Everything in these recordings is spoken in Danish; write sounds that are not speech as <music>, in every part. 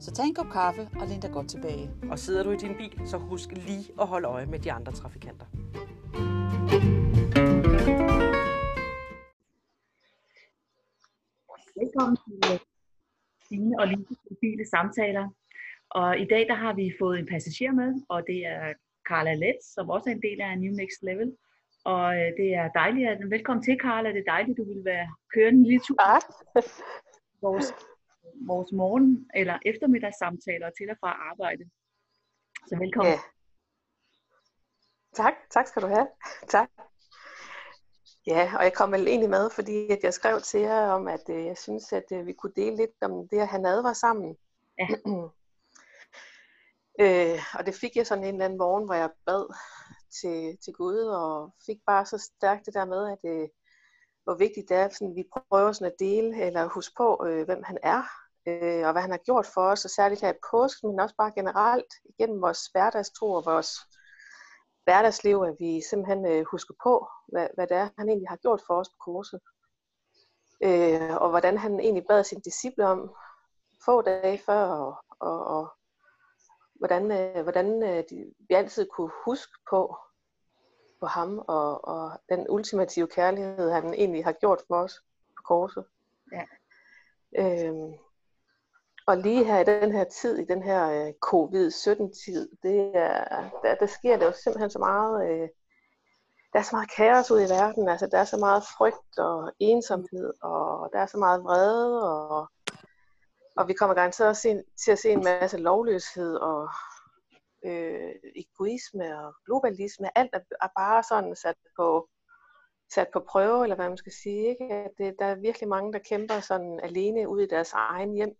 Så tag en kop kaffe og læn dig godt tilbage. Og sidder du i din bil, så husk lige at holde øje med de andre trafikanter. Velkommen til Stine og Lise mobile samtaler. Og i dag der har vi fået en passager med, og det er Carla Letts, som også er en del af New Next Level. Og øh, det er dejligt, at velkommen til Carla. Det er dejligt, at du vil være kørende en lille tur. Tak. Vores, vores morgen- eller eftermiddagssamtaler til og fra arbejde. Så velkommen. Ja. Tak, tak skal du have. Tak. Ja, og jeg kom vel egentlig med, fordi at jeg skrev til jer om, at øh, jeg synes, at øh, vi kunne dele lidt om det at have nadver sammen. Ja. <clears throat> øh, og det fik jeg sådan en eller anden morgen, hvor jeg bad til, til Gud, og fik bare så stærkt det der med, at øh, hvor vigtigt det er, at vi prøver sådan at dele, eller huske på, øh, hvem han er, øh, og hvad han har gjort for os, og særligt her i påsken, men også bare generelt igennem vores hverdagstro og vores hverdagsliv, at vi simpelthen øh, husker på, hvad, hvad det er, han egentlig har gjort for os på korset. Øh, og hvordan han egentlig bad sine disciple om få dage før, og, og, og hvordan, øh, hvordan øh, de, vi altid kunne huske på, på ham, og, og den ultimative kærlighed, han egentlig har gjort for os på korset. Ja. Øh, og lige her i den her tid, i den her øh, covid-17-tid, det er, der, der sker det jo simpelthen så meget, øh, der er så meget kaos ud i verden, altså der er så meget frygt og ensomhed, og der er så meget vrede, og, og vi kommer garanteret også se, til at se en masse lovløshed og øh, egoisme og globalisme. Alt er, er bare sådan sat på, sat på prøve, eller hvad man skal sige. Ikke? At det, der er virkelig mange, der kæmper sådan alene ude i deres egen hjem.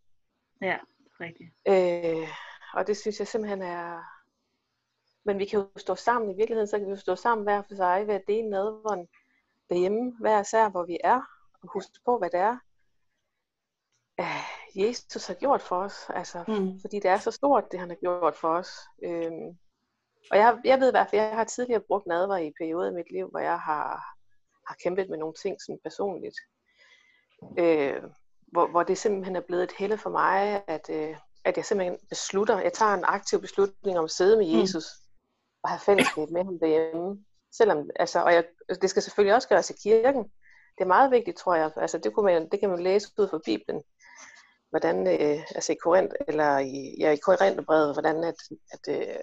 Ja, rigtigt. Øh, og det synes jeg simpelthen er... Men vi kan jo stå sammen i virkeligheden, så kan vi jo stå sammen hver for sig ved at dele nadveren derhjemme, hver især hvor vi er, og huske på, hvad det er, øh, Jesus har gjort for os. Altså, Mm. Fordi det er så stort, det han har gjort for os. Øh, og jeg, jeg ved i hvert fald, jeg har tidligere brugt nadver i perioder i mit liv, hvor jeg har, har kæmpet med nogle ting sådan personligt. Øh, hvor, hvor det simpelthen er blevet et helle for mig, at, øh, at jeg simpelthen beslutter, jeg tager en aktiv beslutning om at sidde med Jesus mm. og have fællesskab med ham derhjemme. Selvom, altså, og jeg, det skal selvfølgelig også gøres i kirken. Det er meget vigtigt, tror jeg. Altså, det, kunne man, det kan man læse ud fra Bibelen. Hvordan, øh, altså i Korinth, eller i, ja, i Korintherbrevet, hvordan at, at, øh,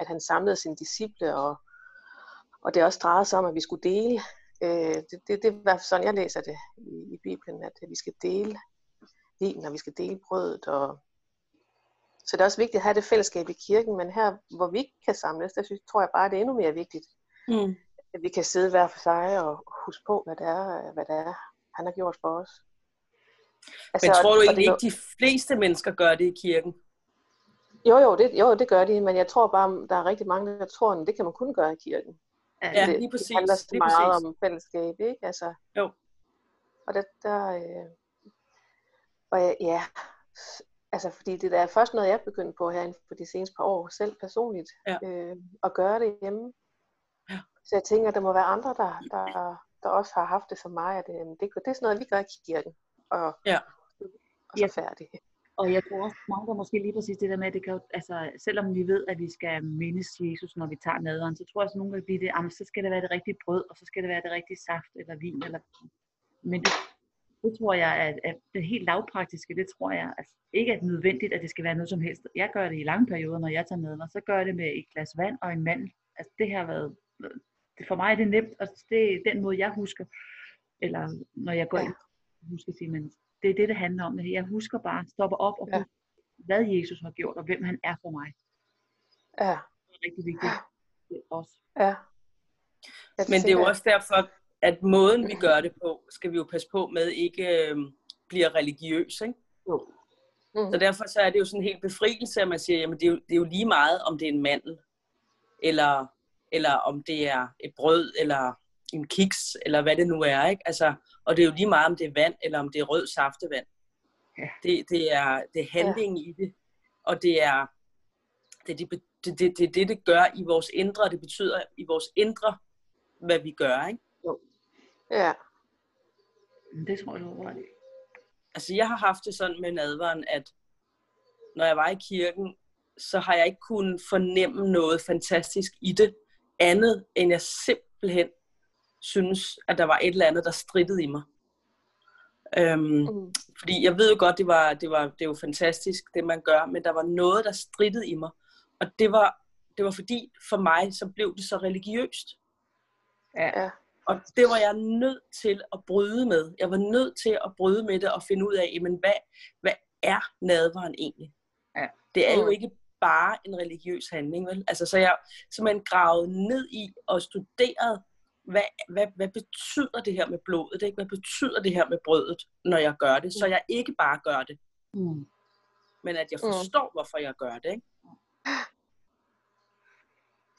at han samlede sine disciple, og, og det også drejede sig om, at vi skulle dele Øh, det, det, det er i hvert fald sådan, jeg læser det i, i Bibelen, at vi skal dele vin, og vi skal dele brødet. Og... Så det er også vigtigt at have det fællesskab i kirken, men her, hvor vi ikke kan samles, der synes, tror jeg bare, det er endnu mere vigtigt, Mm. at vi kan sidde hver for sig og huske på, hvad det er, hvad det er han har gjort for os. Men tror du egentlig ikke, de fleste mennesker gør det i kirken? Jo, jo det, jo, det gør de, men jeg tror bare, der er rigtig mange, der tror, at det kan man kun gøre i kirken. Ja, det, lige præcis. Det handler så lige meget præcis. om fællesskab, ikke? Altså, Jo. Og det der, øh, og jeg, ja, altså fordi det der er først noget, jeg er begyndt på her for de seneste par år, selv personligt, Ja. øh, at gøre det hjemme. Ja. Så jeg tænker, at der må være andre, der, der, der også har haft det som mig, at øh, det, det er sådan noget, vi gør i kirken. Og, Ja. og Ja. færdig. Og jeg tror også, mange der måske lige præcis det der med, at det kan jo, altså, selvom vi ved, at vi skal mindes Jesus, når vi tager nadveren, så tror jeg også, at nogen vil blive det, "Jamen, så skal det være det rigtige brød, og så skal det være det rigtige saft, eller vin, eller... Men det, det tror jeg, at, at det helt lavpraktiske, det tror jeg altså, ikke er nødvendigt, at det skal være noget som helst. Jeg gør det i lange perioder, når jeg tager nadver, så gør jeg det med et glas vand og en mandel. Altså det har været, det, for mig er det nemt, og det er den måde, jeg husker, eller når jeg går ind, husker at sige, men det er det, det handler om. Jeg husker bare, stopper op og Ja. husker, hvad Jesus har gjort, og hvem han er for mig. Ja, Det er rigtig vigtigt. Er også. ja. Jeg Men det er jo også derfor, at måden vi gør det på, skal vi jo passe på med ikke øh, bliver religiøs. Ikke? Jo. Mm. Så derfor så er det jo sådan en helt befrielse, at man siger, jamen det er, jo, det er jo lige meget, om det er en mandel, eller, eller om det er et brød, eller en kiks, eller hvad det nu er. Ikke? Altså, og det er jo lige meget, om det er vand, eller om det er rød saftevand. Ja. Det, det, er, det er handlingen ja. i det, og det er det, det, det, det, det, det, det gør i vores indre, det betyder i vores indre, hvad vi gør. Ikke? Ja. Men Det tror jeg, du ret i. altså jeg har haft det sådan med nadveren, at når jeg var i kirken, så har jeg ikke kunnet fornemme noget fantastisk i det, andet end jeg simpelthen synes, at der var et eller andet, der strittede i mig. Øhm, Mm. fordi jeg ved jo godt, det var, det var, det er jo fantastisk, det man gør, men der var noget, der strittede i mig. Og det var, det var fordi, for mig, så blev det så religiøst. Ja. Og det var jeg nødt til at bryde med. Jeg var nødt til at bryde med det og finde ud af, jamen, hvad, hvad er nadveren egentlig? Ja. Det er jo Mm. ikke bare en religiøs handling, vel? Altså, så jeg simpelthen gravet ned i og studeret, hvad, hvad, hvad betyder det her med blodet? Ikke? Hvad betyder det her med brødet, når jeg gør det? Så jeg ikke bare gør det, Mm. men at jeg Mm. forstår, hvorfor jeg gør det. Ikke?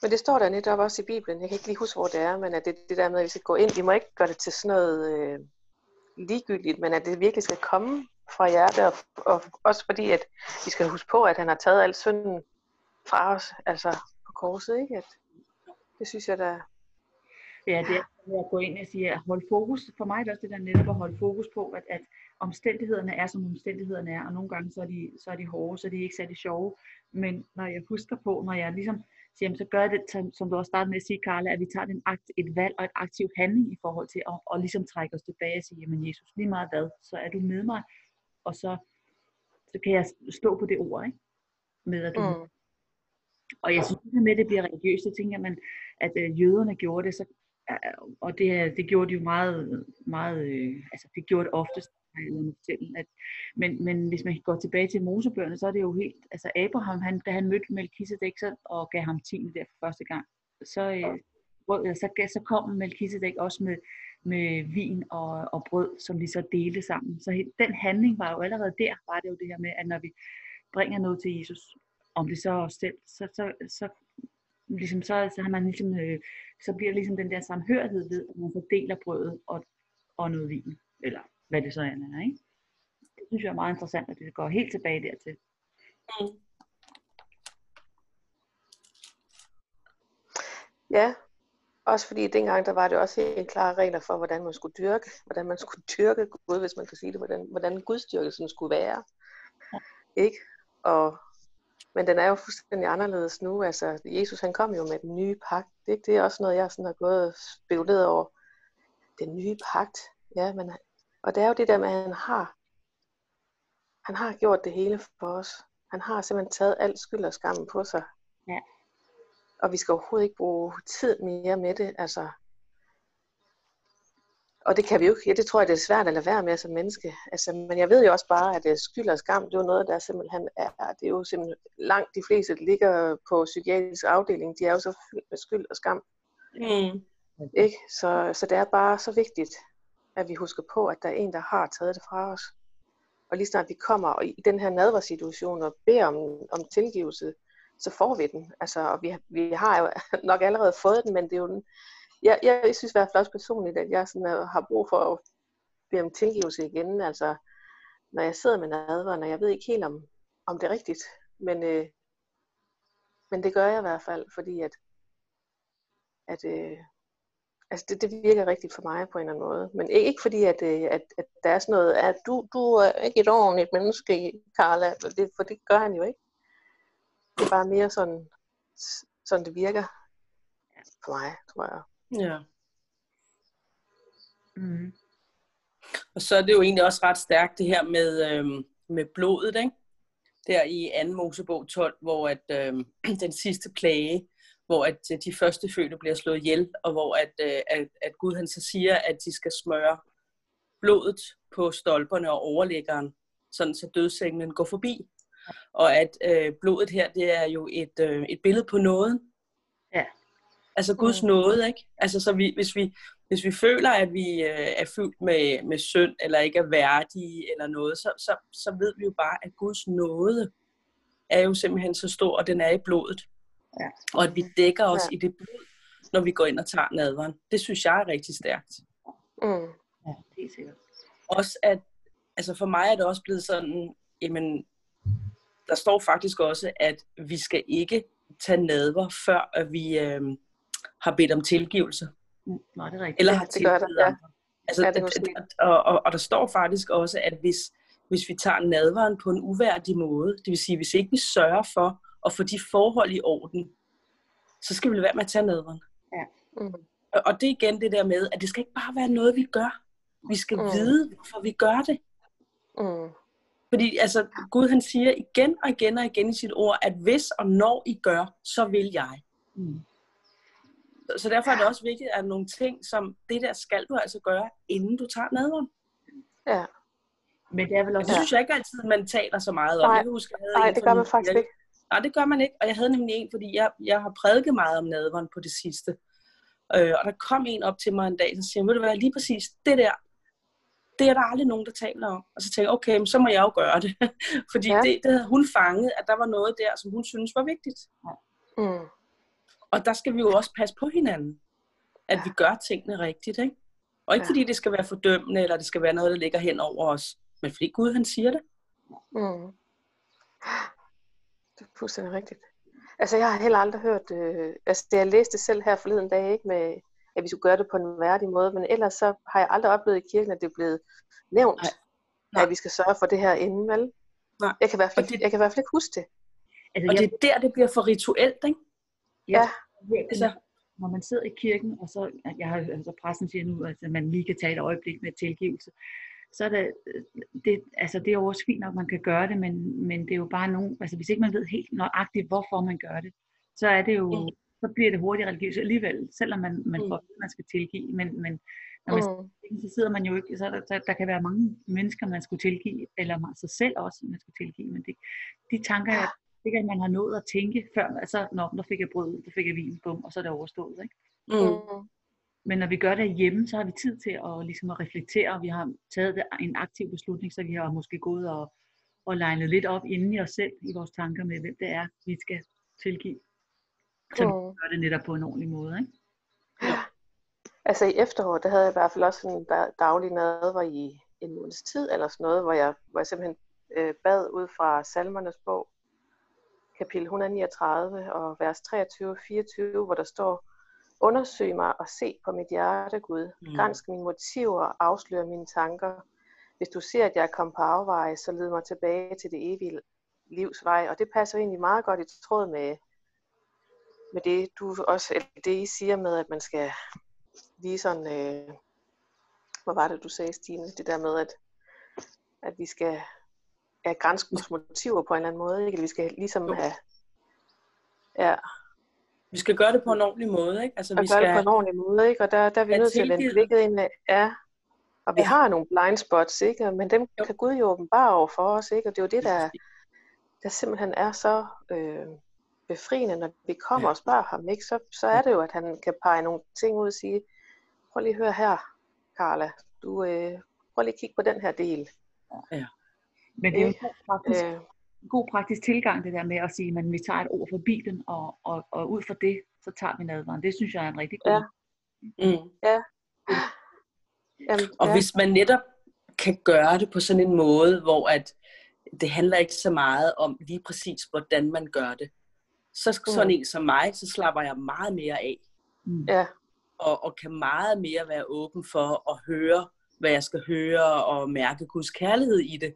Men det står der netop også i Bibelen. Jeg kan ikke lige huske, hvor det er, men at det, det der med, at vi skal gå ind. Vi må ikke gøre det til sådan noget øh, ligegyldigt, men at det virkelig skal komme fra hjertet. Og, og også fordi, at vi skal huske på, at han har taget al synden fra os, altså på korset, ikke? At, det synes jeg, der Ja, det er med at gå ind og sige, at holde fokus. For mig er det også det der netop at holde fokus på, at, at omstændighederne er, som omstændighederne er, og nogle gange så er de, så er de hårde, så er de ikke særlig sjove. Men når jeg husker på, når jeg ligesom siger, jamen, så gør det, som, du også startede med at sige, Karla, at vi tager den akt, et valg og et aktiv handling i forhold til at, at ligesom trække os tilbage og sige, jamen Jesus, lige meget hvad, så er du med mig, og så, så kan jeg stå på det ord, ikke? Med at du mm, og jeg synes, med, at det bliver religiøst, så tænker man, at øh, jøderne gjorde det, så, Øh, og det, øh, det gjorde de jo meget, meget øh, altså det gjorde det oftest, jeg fortælle, at, men, men hvis man går tilbage til Mosebøgerne, så er det jo helt, altså Abraham, han, da han mødte Melchizedek så, og gav ham tiende der for første gang, så, øh, brød- så, så kom Melchizedek også med, med vin og, og brød, som de så delte sammen. Så den handling var jo allerede der, var det jo det her med, at når vi bringer noget til Jesus, om det så er os selv, så, så, så, ligesom, så, så har man ligesom, øh, så bliver det ligesom den der samhørighed ved, at man så deler brødet og, og noget vin, eller hvad det så er, ikke? Det synes jeg er meget interessant, at det går helt tilbage dertil. ja. Også fordi dengang, der var det også helt klare regler for, hvordan man skulle dyrke, hvordan man skulle dyrke Gud, hvis man kan sige det, hvordan, hvordan gudstyrkelsen skulle være. Ikke? Og, men den er jo fuldstændig anderledes nu. Altså, Jesus han kom jo med den nye pagt. Ikke? Det er også noget, jeg sådan har gået og spekuleret over. Den nye pagt. Ja, men, og det er jo det der med, at han har, han har gjort det hele for os. Han har simpelthen taget al skyld og skammen på sig. Ja. Og vi skal overhovedet ikke bruge tid mere med det. Altså, og det kan vi jo ikke. Ja, det tror jeg, det er svært at lade være med som menneske. Altså, men jeg ved jo også bare, at øh, skyld og skam, det er jo noget, der simpelthen er, det er jo simpelthen langt de fleste, der ligger på psykiatrisk afdeling, de er jo så fyldt med skyld og skam. Mm. Ikke? Så, så det er bare så vigtigt, at vi husker på, at der er en, der har taget det fra os. Og lige snart vi kommer og i den her nadversituation og beder om, om tilgivelse, så får vi den. Altså, og vi, vi har jo <laughs> nok allerede fået den, men det er jo den, jeg, jeg synes i hvert fald også personligt, at jeg sådan, øh, har brug for at bede om tilgivelse igen. Altså, når jeg sidder med nadveren, og jeg ved ikke helt, om, om det er rigtigt, men, øh, men det gør jeg i hvert fald, fordi at, at øh, altså det, det virker rigtigt for mig på en eller anden måde. Men ikke, fordi, at, øh, at, at der er sådan noget, at du, du er ikke et ordentligt menneske, Carla, det, for det gør han jo ikke. Det er bare mere sådan, sådan det virker for mig, tror jeg. Ja. Mm. Og så er det jo egentlig også ret stærkt det her med, øhm, med blodet, ikke? Der i 2. Mosebog 12, hvor at, øhm, <clears throat> den sidste plage, hvor at øh, de første fødte bliver slået ihjel, og hvor at, øh, at, at Gud han så siger, at de skal smøre blodet på stolperne og overlæggeren, sådan så dødsenglen går forbi. Og at øh, blodet her, det er jo et, øh, et billede på nåden. Altså Guds Mm. nåde, ikke? Altså så vi, hvis, vi, hvis vi føler, at vi øh, er fyldt med, med synd, eller ikke er værdige, eller noget, så, så, så ved vi jo bare, at Guds nåde er jo simpelthen så stor, og den er i blodet. Ja. Og at vi dækker os Ja. i det blod, når vi går ind og tager nadveren. Det synes jeg er rigtig stærkt. Mm. Ja, helt sikkert. Også at, altså for mig er det også blevet sådan, jamen, der står faktisk også, at vi skal ikke tage nadver, før at vi øh, har bedt om tilgivelse. Mm, Nå, det er rigtigt. Eller Ja, har det gør der, tilgivet ja. andre. Altså, Ja, det er at- og, og, og der står faktisk også, at hvis, hvis vi tager nadveren på en uværdig måde, det vil sige, hvis ikke vi sørger for at få de forhold i orden, så skal vi lade være med at tage nadveren. Mm. Og, og det er igen det der med, at det skal ikke bare være noget, vi gør. Vi skal mm. vide, hvorfor vi gør det. Mm. Fordi altså, Gud han siger igen og igen og igen i sit ord, at hvis og når I gør, så vil jeg. Mm. Så, derfor er det også vigtigt, at nogle ting, som det der skal du altså gøre, inden du tager nadveren. Ja. Men det er vel Og også... det synes jeg ikke altid, man taler så meget om. Nej. Jeg kan huske, jeg havde Nej, en det gør man faktisk ikke. Nej, det gør man ikke. Og jeg havde nemlig en, fordi jeg, jeg har prædiket meget om nadveren på det sidste. Øh, og der kom en op til mig en dag, og siger, ved du hvad, lige præcis det der, det er der aldrig nogen, der taler om. Og så tænkte jeg, okay, men så må jeg jo gøre det. <laughs> fordi Ja. ja. det, det havde hun fanget, at der var noget der, som hun synes var vigtigt. Mm. Og der skal vi jo også passe på hinanden. At vi gør tingene rigtigt, ikke? Og ikke Ja. fordi det skal være fordømmende, eller det skal være noget, der ligger hen over os. Men fordi Gud, han siger det. Mm. Det er fuldstændig rigtigt. Altså, jeg har heller aldrig hørt, øh, altså det jeg læste selv her forleden dag, ikke med, at vi skulle gøre det på en værdig måde, men ellers så har jeg aldrig oplevet i kirken, at det er blevet nævnt, Nej. Nej. at vi skal sørge for det her inden, vel? Nej. Jeg kan, i hvert fald, det- ikke- jeg kan i hvert fald ikke huske det. Altså, Og jeg, det er der, det bliver for rituelt, ikke? jeg, Ja. Jeg, Altså, når man sidder i kirken, og så, jeg har altså præsten siger nu, at man lige kan tage et øjeblik med tilgivelse, så er det, det, altså det er jo også fint nok, man kan gøre det, men, men det er jo bare nogen, altså hvis ikke man ved helt nøjagtigt, hvorfor man gør det, så er det jo, Mm. så bliver det hurtigt religiøst alligevel, selvom man, man Mm. får, at man skal tilgive, men, men når man Mm. så sidder man jo ikke, så er der, der, der kan være mange mennesker, man skulle tilgive, eller sig selv også, man skulle tilgive, men det, de tanker, jeg ikke, at man har nået at tænke før, altså, når der fik jeg brød, der fik jeg vin, bum, og så er det overstået, ikke? mm. Mm. Men når vi gør det hjemme, så har vi tid til at, ligesom at reflektere, og vi har taget en aktiv beslutning, så vi har måske gået og, og legnet lidt op inden i os selv, i vores tanker med, hvem det er, vi skal tilgive. Så vi Mm. gør det netop på en ordentlig måde. Ikke? Altså i efteråret, der havde jeg i hvert fald også en da- daglig nadver i en måneds tid, eller sådan noget, hvor jeg, hvor jeg simpelthen øh, bad ud fra salmernes bog, kapitel 139 og vers 23-24, hvor der står, Undersøg mig og se på mit hjerte, Gud. Mm. Gransk mine motiver og afslør mine tanker. Hvis du ser, at jeg er kommet på afveje, så led mig tilbage til det evige livs vej. Og det passer egentlig meget godt i tråd med, med det, du også, eller det I siger med, at man skal lige sådan, øh, hvad var det, du sagde, Stine? Det der med, at, at vi skal ja, grænse vores motiver på en eller anden måde, ikke? Vi skal ligesom have, ja, Vi skal gøre det på en ordentlig måde, ikke? Altså, og vi gøre det på skal... en ordentlig måde, ikke? Og der, der er vi nødt til at vende blikket ind af, ja, og vi Ja. har nogle blind spots, ikke? Men dem Jo. kan Gud jo åbenbare over for os, ikke? Og det er jo det, der, der simpelthen er så øh, befriende, når vi kommer Ja. og spørger ham, ikke? Så, så er det jo, at han kan pege nogle ting ud og sige, prøv lige at høre her, Carla, du, øh, prøv lige at kigge på den her del. Men det er jo en god praktisk, Øh, god praktisk tilgang, det der med at sige, at vi tager et ord fra Bibelen, og, og, og ud fra det, så tager vi nadveren. Det synes jeg er en rigtig god Ja. Mm. jamen, Og ja. hvis man netop kan gøre det på sådan en måde, hvor at det handler ikke så meget om lige præcis, hvordan man gør det, så sådan en som mig, så slapper jeg meget mere af, Mm. Ja, og, og kan meget mere være åben for at høre, hvad jeg skal høre, og mærke Guds kærlighed i det.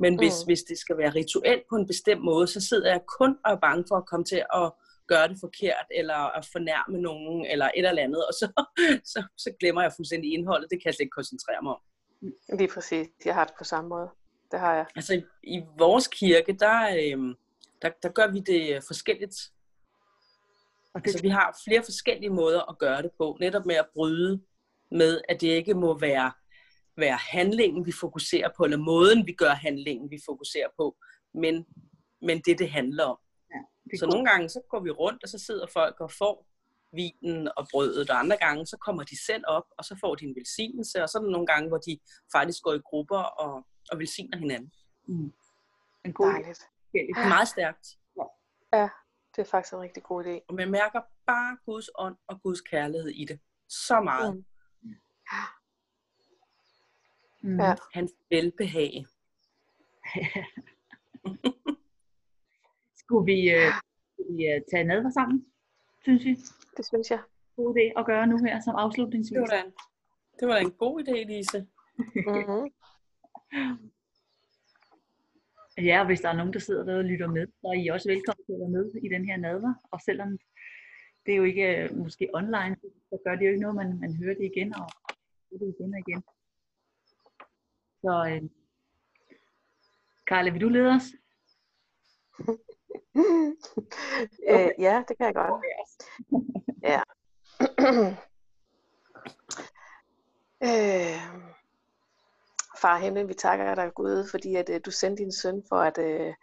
Men hvis, Mm. hvis det skal være rituelt på en bestemt måde, så sidder jeg kun og er bange for at komme til at gøre det forkert, eller at fornærme nogen, eller et eller andet, og så, <laughs> så, så glemmer jeg fuldstændig indholdet. Det kan jeg slet ikke koncentrere mig om. lige præcis. Jeg har det på samme måde. Det har jeg. Altså i, i vores kirke, der, øhm, der, der gør vi det forskelligt. Og det, Altså vi har flere forskellige måder at gøre det på. Netop med at bryde med, at det ikke må være, være handlingen, vi fokuserer på, eller måden, vi gør handlingen, vi fokuserer på, men, men det, det handler om. det er Så nogle gange, så går vi rundt, og så sidder folk og får vinen og brødet, og andre gange, så kommer de selv op, og så får de en velsignelse, og så er der nogle gange, hvor de faktisk går i grupper og, og velsigner hinanden. Mm. En god Dejligt. Det er meget stærkt. Ja, det er faktisk en rigtig god idé. Og man mærker bare Guds ånd og Guds kærlighed i det. Så meget. Mm. Mm. Ja. Hans velbehag. <laughs> Skulle vi, øh, skulle vi øh, tage nadver sammen, synes I? Det synes jeg. God idé at gøre nu her som afslutningsvis. Det var da en, det var da en god idé, Lise. Mm-hmm. <laughs> Ja, og hvis der er nogen, der sidder der og lytter med, så er I også velkommen til at være med i den her nadver. Og selvom det er jo ikke øh, måske online, så gør det jo ikke noget, man, man hører det igen og hører det igen og igen. Så øh, vil du lede os? <laughs> øh, ja, det kan jeg godt. Ja. <laughs> øh, far himmel, vi takker dig Gud, fordi at øh, du sendte din søn for at øh,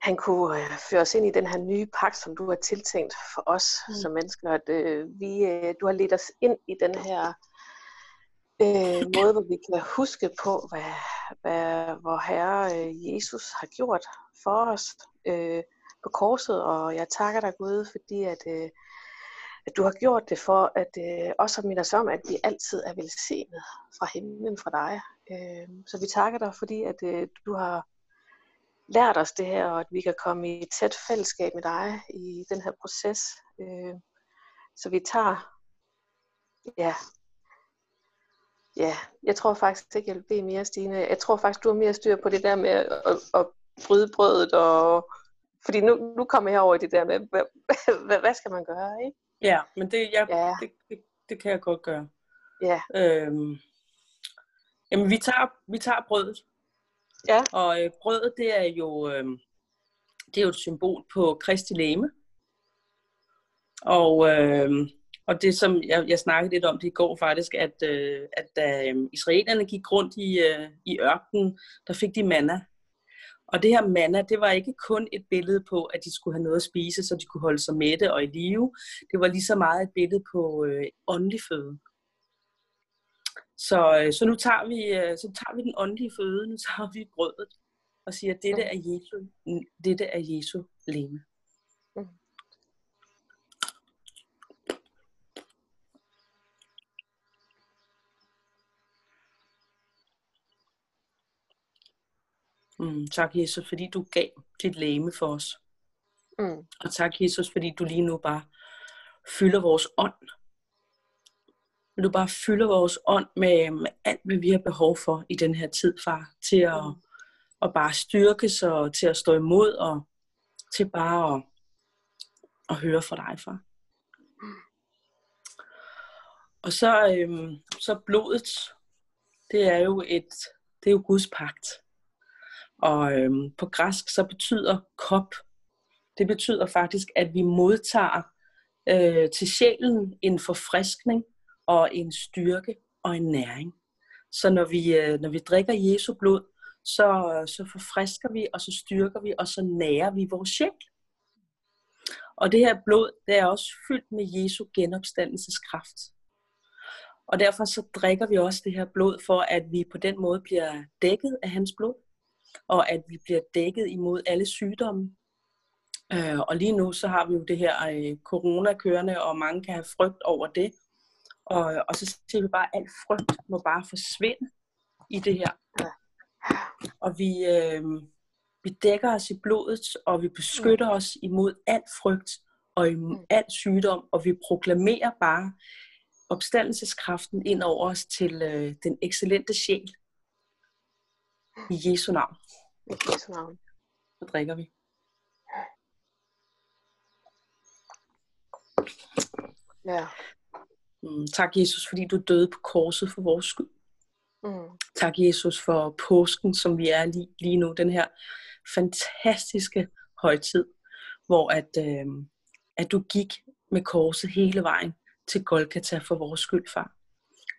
han kunne øh, føre os ind i den her nye pagt, som du har tiltænkt for os mm. som mennesker. At øh, vi, øh, du har ledt os ind i den her øh, måde, hvor vi kan huske på, hvad, hvad hvor Herre øh, Jesus har gjort for os øh, på korset. Og jeg takker dig Gud, fordi at, øh, at du har gjort det for, at øh, også at minde os om, at vi altid er velsignet fra himlen fra dig. Øh, så vi takker dig, fordi at øh, du har lært os det her, og at vi kan komme i et tæt fællesskab med dig i den her proces. Øh, så vi tager, ja, ja, jeg tror faktisk ikke, jeg vil bede mere, Stine. Jeg tror faktisk, du har mere styr på det der med at, at, at bryde brødet, og, fordi nu, nu kommer jeg over i det der med, hvad, <laughs> hvad, hvad skal man gøre, ikke? Ja, men det, jeg, Ja. det, det, det kan jeg godt gøre. Ja, Øhm, jamen, vi tager, vi tager brødet. Ja. Og øh, brødet, det er jo øh, det er jo et symbol på Kristi læme. Og, øh, og det som jeg, jeg snakkede lidt om det i går faktisk, at, øh, at da øh, israelerne gik rundt i, øh, i ørkenen, der fik de manna. Og det her manna, det var ikke kun et billede på, at de skulle have noget at spise, så de kunne holde sig mætte og i live. Det var lige så meget et billede på øh, åndelig føde. Så, øh, så nu tager vi, øh, så tager vi den åndelige føde, nu tager vi brødet og siger, at dette er Jesu, dette er Jesu leme. Mm, tak Jesus, fordi du gav dit læme for os. mm, Og tak Jesus, fordi du lige nu bare fylder vores ånd. Du bare fylder vores ånd med, med alt, hvad vi har behov for i den her tid, far. Til at, at bare styrkes og til at stå imod og til bare at, at høre fra dig, far. Og så, øhm, så blodet, det er jo et, det er jo Guds pagt. Og øhm, på græsk så betyder kop, det betyder faktisk, at vi modtager øh, til sjælen en forfriskning og en styrke og en næring. Så når vi, øh, når vi drikker Jesu blod, så, så forfrisker vi, og så styrker vi, og så nærer vi vores sjæl. Og det her blod, det er også fyldt med Jesu genopstandelseskraft. Og derfor så drikker vi også det her blod, for at vi på den måde bliver dækket af hans blod, og at vi bliver dækket imod alle sygdomme. Øh, og lige nu så har vi jo det her øh, corona kørende, og mange kan have frygt over det. Og, og så siger vi bare, at al frygt må bare forsvinde i det her. Og vi, øh, vi dækker os i blodet, og vi beskytter os imod al frygt og imod al sygdom, og vi proklamerer bare opstandelseskraften ind over os til øh, den excellente sjæl. I Jesu navn, i Jesu navn. så drikker vi. Ja. Mm, tak Jesus, fordi du døde på korset for vores skyld. Mm. Tak Jesus for påsken, som vi er lige, lige nu. Den her fantastiske højtid, hvor at, øh, at du gik med korset hele vejen til Golgata for vores skyld, far.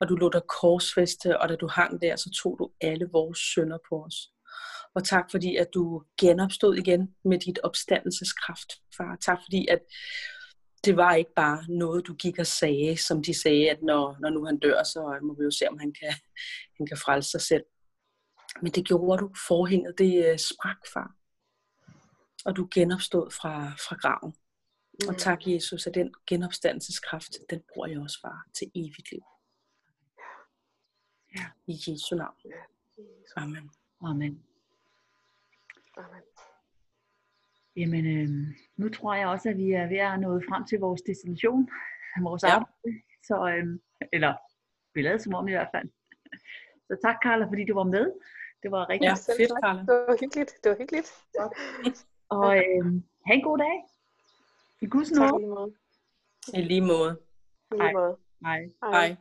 Og du lå der korsfeste, og da du hang der, så tog du alle vores synder på os. Og tak fordi, at du genopstod igen med dit opstandelseskraft, far. Tak fordi, at det var ikke bare noget, du gik og sagde, som de sagde, at når, når nu han dør, så må vi jo se, om han kan, han kan frelse sig selv. Men det gjorde du. Forhænget, det uh, sprak, far. Og du genopstod fra, fra graven. Mm. Og tak, Jesus, at den genopstandelseskraft, den bruger jeg også, far, til evigt liv. Ja. I Jesu navn. Amen. Amen. Amen. Jamen, øh, nu tror jeg også, at vi er ved at nå frem til vores destination, vores Ja. arbejde. Så, øh, eller vi lavede som om i hvert fald. Så tak, Carla, fordi du var med. Det var rigtig Ja, fedt, tak. Carla. Det var hyggeligt. Det var hyggeligt. Og øh, have en god dag. I Guds Tak nåde. i lige måde. I lige måde. Hej. måde. Hej. Hej.